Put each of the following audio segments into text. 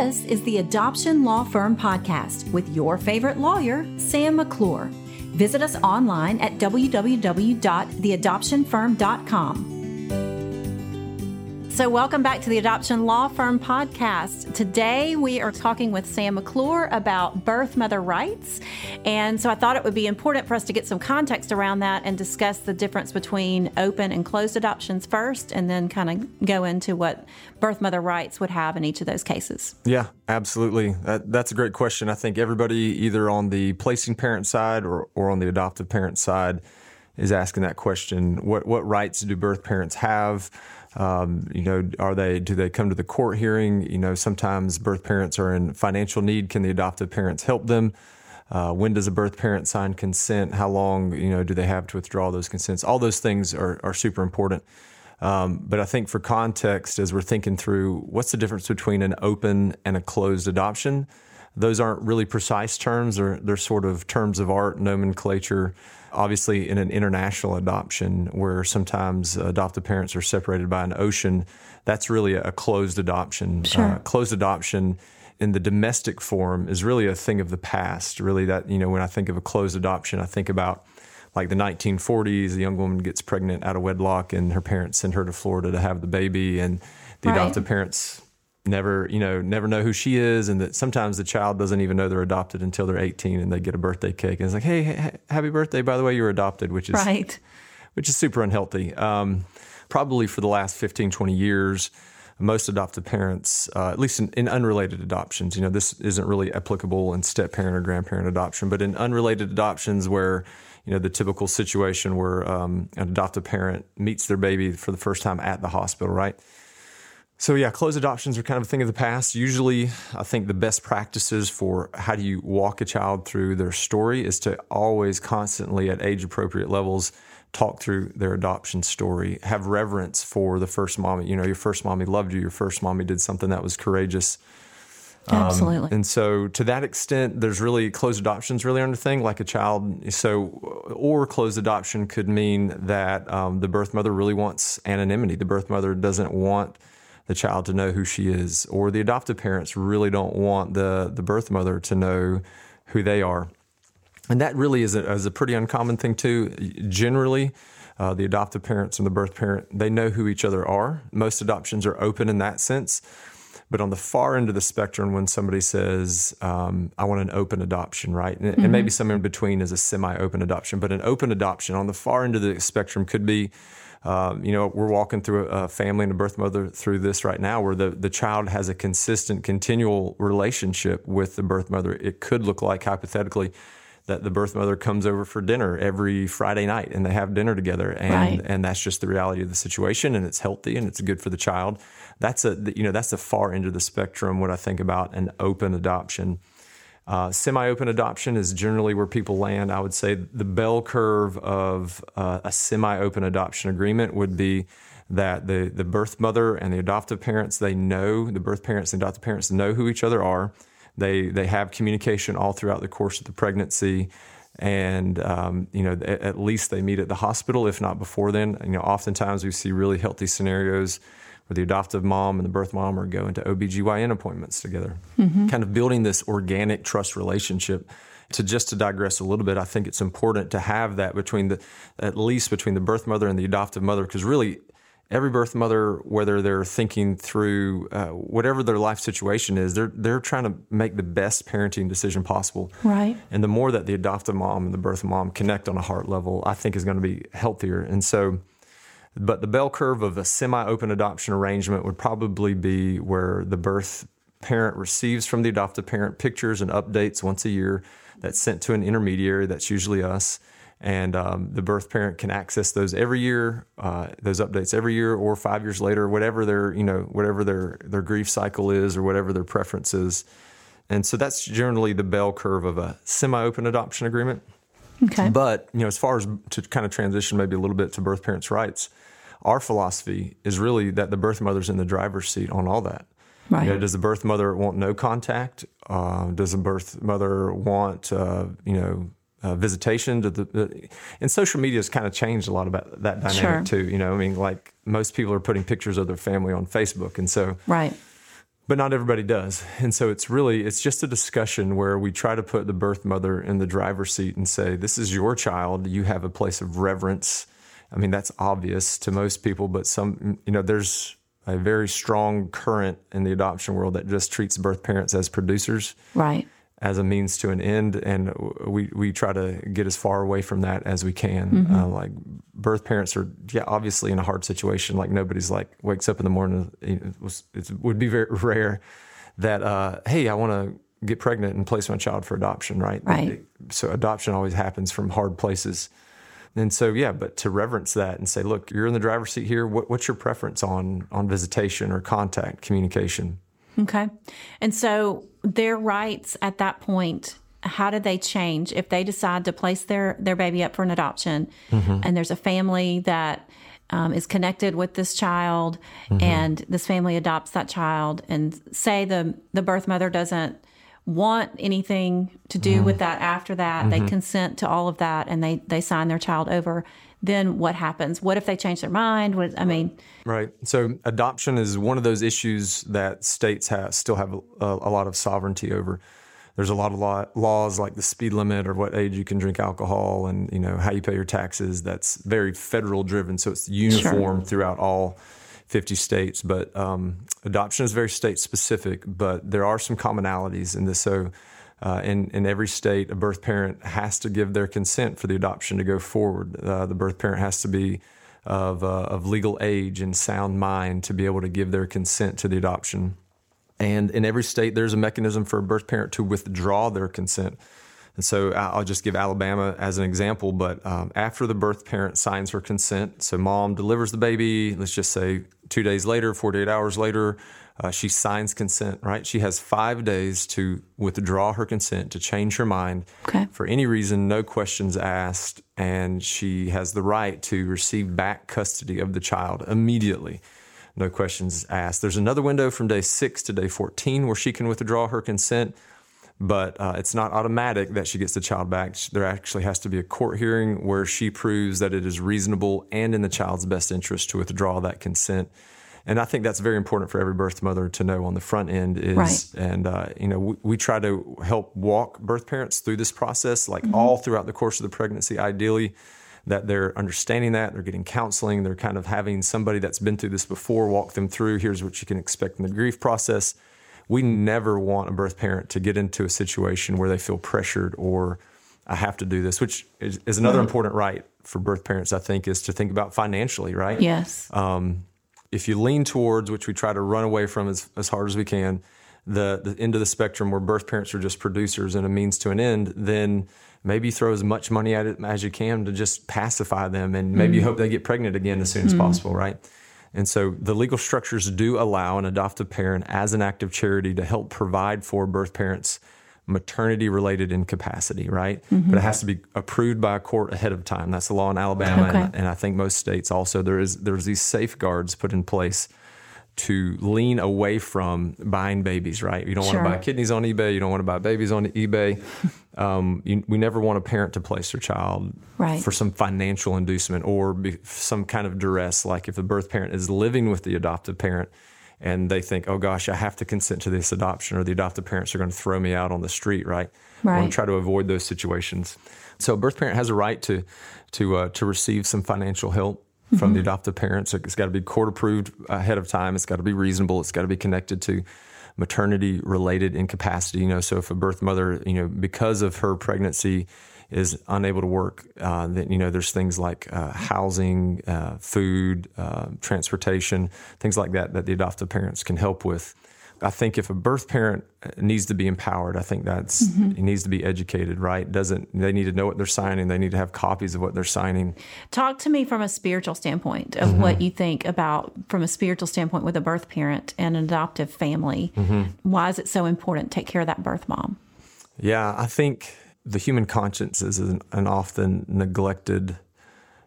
This is the Adoption Law Firm Podcast with your favorite lawyer, Sam McClure. Visit us online at www.theadoptionfirm.com. So, welcome back to the Adoption Law Firm podcast. Today, we are talking with Sam McClure about birth mother rights. And so, I thought it would be important for us to get some context around that and discuss the difference between open and closed adoptions first, and then kind of go into what birth mother rights would have in each of those cases. Yeah, absolutely. That, that's a great question. I think everybody, either on the placing parent side or, or on the adoptive parent side, is asking that question. What, what rights do birth parents have? Um, you know, are they do they come to the court hearing? You know, sometimes birth parents are in financial need. Can the adoptive parents help them? Uh, when does a birth parent sign consent? How long you know do they have to withdraw those consents? All those things are are super important. Um, but I think for context, as we're thinking through what's the difference between an open and a closed adoption, those aren't really precise terms. They're, they're sort of terms of art, nomenclature obviously in an international adoption where sometimes adoptive parents are separated by an ocean, that's really a closed adoption. Sure. Uh, closed adoption in the domestic form is really a thing of the past. Really, that, you know, when I think of a closed adoption, I think about like the 1940s, a young woman gets pregnant out of wedlock and her parents send her to Florida to have the baby, and the right. adoptive parents never you know never know who she is and that sometimes the child doesn't even know they're adopted until they're 18 and they get a birthday cake. And it's like hey, hey happy birthday. By the way you're adopted which is right. which is super unhealthy. Um, probably for the last 15 20 years most adoptive parents uh, at least in, in, unrelated adoptions you know this isn't really applicable in step parent or grandparent adoption but in unrelated adoptions where you know the typical situation where um, an adoptive parent meets their baby for the first time at the hospital right so yeah, closed adoptions are kind of a thing of the past. Usually, I think the best practices for how do you walk a child through their story is to always constantly at age appropriate levels talk through their adoption story, have reverence for the first mommy. You know, your first mommy loved you, your first mommy did something that was courageous. Um, Absolutely. Um, and so, to that extent, there's really closed adoptions really aren't a thing like a child. So, or closed adoption could mean that um, the birth mother really wants anonymity. The birth mother doesn't want the child to know who she is, or the adoptive parents really don't want the, the birth mother to know who they are. And that really is a, is a pretty uncommon thing, too. Generally, uh, the adoptive parents and the birth parent, they know who each other are. Most adoptions are open in that sense. But on the far end of the spectrum, when somebody says, um, I want an open adoption, right? And, mm-hmm. and maybe somewhere in between is a semi open adoption, but an open adoption on the far end of the spectrum could be um, you know, we're walking through a family and a birth mother through this right now where the, the child has a consistent, continual relationship with the birth mother. It could look like, hypothetically, that the birth mother comes over for dinner every Friday night and they have dinner together and right. and that's just the reality of the situation and it's healthy and it's good for the child. That's a you know that's the far end of the spectrum what I think about an open adoption. Uh, Semi open adoption is generally where people land. I would say the bell curve of uh, a semi open adoption agreement would be that the, the birth mother and the adoptive parents, they know, the birth parents and adoptive parents know who each other are. They, they have communication all throughout the course of the pregnancy and um, you know at least they meet at the hospital if not before then you know oftentimes we see really healthy scenarios where the adoptive mom and the birth mom are going to OBGYN appointments together, mm-hmm. kind of building this organic trust relationship. To just to digress a little bit, I think it's important to have that between the, at least between the birth mother and the adoptive mother, because really every birth mother, whether they're thinking through uh, whatever their life situation is, they're they're trying to make the best parenting decision possible. Right. And the more that the adoptive mom and the birth mom connect on a heart level, I think is going to be healthier. And so, but the bell curve of a semi open adoption arrangement would probably be where the birth parent receives from the adoptive parent pictures and updates once a year that's sent to an intermediary, that's usually us. And um, the birth parent can access those every year, uh, those updates every year, or five years later, whatever their you know whatever their their grief cycle is, or whatever their preference is. And so that's generally the bell curve of a semi-open adoption agreement. Okay. But you know, as far as to kind of transition maybe a little bit to birth parents' rights, our philosophy is really that the birth mother's in the driver's seat on all that. Right. You know, does the birth mother want no contact? Uh, does the birth mother want uh, you know uh, visitation to the, the, and social media has kind of changed a lot about that dynamic sure. too. You know, I mean, like most people are putting pictures of their family on Facebook, and so right but not everybody does. And so it's really it's just a discussion where we try to put the birth mother in the driver's seat and say, "This is your child. You have a place of reverence." I mean, that's obvious to most people, but some you know, there's a very strong current in the adoption world that just treats birth parents as producers. Right as a means to an end, and we we try to get as far away from that as we can. Mm-hmm. Uh, like birth parents are, yeah, obviously in a hard situation. Like nobody's like wakes up in the morning. It, was, it would be very rare that uh, hey, I want to get pregnant and place my child for adoption, right? Right. So adoption always happens from hard places. And so, yeah, but to reverence that and say, look, you're in the driver's seat here. What, what's your preference on on visitation or contact communication? Okay. And so their rights at that point, how do they change if they decide to place their, their baby up for an adoption mm-hmm. and there's a family that um, is connected with this child mm-hmm. and this family adopts that child and say the, the birth mother doesn't want anything to do mm-hmm. with that after that, they mm-hmm. consent to all of that and they, they sign their child over then what happens? What if they change their mind? What I mean, right. So adoption is one of those issues that states have still have a, a lot of sovereignty over. There's a lot of law, laws like the speed limit or what age you can drink alcohol and you know how you pay your taxes. That's very federal driven, so it's uniform sure. throughout all 50 states. But um, adoption is very state specific. But there are some commonalities in this. So uh, in, in every state, a birth parent has to give their consent for the adoption to go forward. Uh, the birth parent has to be of, uh, of legal age and sound mind to be able to give their consent to the adoption. And in every state, there's a mechanism for a birth parent to withdraw their consent. And so I'll just give Alabama as an example. But um, after the birth parent signs her consent, so mom delivers the baby, let's just say two days later, 48 hours later, uh, she signs consent, right? She has five days to withdraw her consent, to change her mind okay. for any reason, no questions asked, and she has the right to receive back custody of the child immediately. No questions asked. There's another window from day six to day 14 where she can withdraw her consent, but uh, it's not automatic that she gets the child back. There actually has to be a court hearing where she proves that it is reasonable and in the child's best interest to withdraw that consent and I think that's very important for every birth mother to know on the front end is, right. and uh, you know, we, we, try to help walk birth parents through this process, like mm-hmm. all throughout the course of the pregnancy. Ideally, that they're understanding that they're getting counseling, they're kind of having somebody that's been through this before walk them through. Here's what you can expect in the grief process. We never want a birth parent to get into a situation where they feel pressured or I have to do this, which is, is another right. important right for birth parents. I think is to think about financially, right? Yes. Um, if you lean towards, which we try to run away from as, as hard as we can, the, the end of the spectrum where birth parents are just producers and a means to an end, then maybe throw as much money at it as you can to just pacify them and maybe mm. hope they get pregnant again as soon as mm. possible, right? And so the legal structures do allow an adoptive parent as an act of charity to help provide for birth parents maternity related incapacity, right? Mm-hmm. But it has to be approved by a court ahead of time. That's the law in Alabama, okay. and, and, I think most states also. There is there's these safeguards put in place to lean away from buying babies, right? You don't sure. want to buy kidneys on eBay. You don't want to buy babies on eBay. um, you, we never want a parent to place their child right. for some financial inducement or some kind of duress. Like if the birth parent is living with the adoptive parent and they think, oh gosh, I have to consent to this adoption, or the adoptive parents are going to throw me out on the street, right? Right. I want to try to avoid those situations. So, a birth parent has a right to to uh, to receive some financial help from mm-hmm. the adoptive parents. It's got to be court approved ahead of time. It's got to be reasonable. It's got to be connected to maternity related incapacity. You know, so if a birth mother, you know, because of her pregnancy is unable to work, uh, then you know there's things like uh, housing, uh, food, uh, transportation, things like that that the adoptive parents can help with. I think if a birth parent needs to be empowered, I think that's mm-hmm. he needs to be educated, right? Doesn't they need to know what they're signing? They need to have copies of what they're signing. Talk to me from a spiritual standpoint of mm-hmm. what you think about from a spiritual standpoint with a birth parent and an adoptive family. Mm-hmm. Why is it so important to take care of that birth mom? Yeah, I think the human conscience is an, an often neglected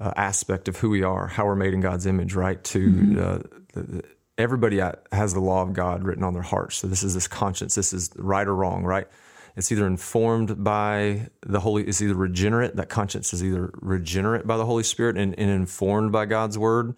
uh, aspect of who we are, how we're made in God's image, right? To uh, the, everybody has the law of God written on their hearts. So this is this conscience. This is right or wrong, right? It's either informed by the Holy. It's either regenerate. That conscience is either regenerate by the Holy Spirit and, and informed by God's word,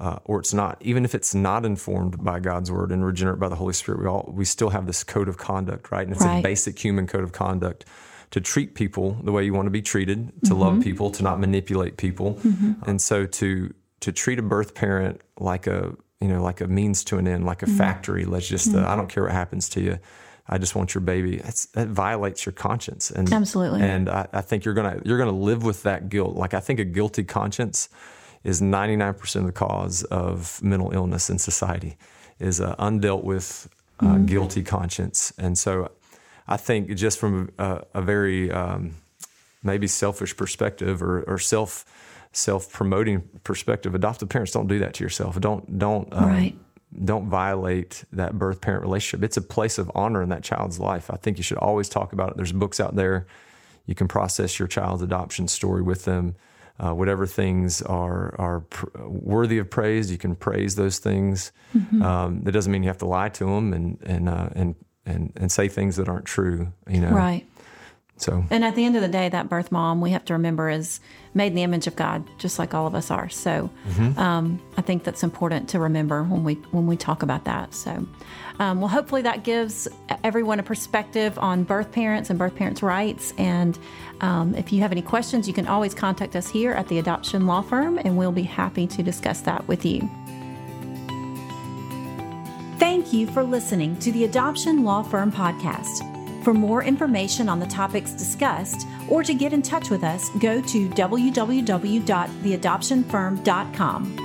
uh, or it's not. Even if it's not informed by God's word and regenerate by the Holy Spirit, we all we still have this code of conduct, right? And it's Right. a basic human code of conduct to treat people the way you want to be treated, to love people, to not manipulate people, and so to to treat a birth parent like a you know like a means to an end, like a factory. Let's just uh, I don't care what happens to you. I just want your baby. That's, that violates your conscience, and Absolutely. And I, I think you're gonna you're gonna live with that guilt. Like I think a guilty conscience is 99% of the cause of mental illness in society is a undealt with uh, guilty conscience. And so I think just from a, a very um, maybe selfish perspective or, or self self promoting perspective, adoptive parents don't do that to yourself. Don't don't um, Right. don't violate that birth parent relationship. It's a place of honor in that child's life. I think you should always talk about it. There's books out there. You can process your child's adoption story with them. Uh, whatever things are are pr- worthy of praise, you can praise those things. Um, that doesn't mean you have to lie to them and and uh, and and and say things that aren't true. You know. Right. So And at the end of the day, that birth mom, we have to remember, is made in the image of God, just like all of us are. So um, I think that's important to remember when we when we talk about that. So, um, well, hopefully that gives everyone a perspective on birth parents and birth parents' rights. And um, if you have any questions, you can always contact us here at the Adoption Law Firm, and we'll be happy to discuss that with you. Thank you for listening to the Adoption Law Firm podcast. For more information on the topics discussed or to get in touch with us, go to www.theadoptionfirm.com.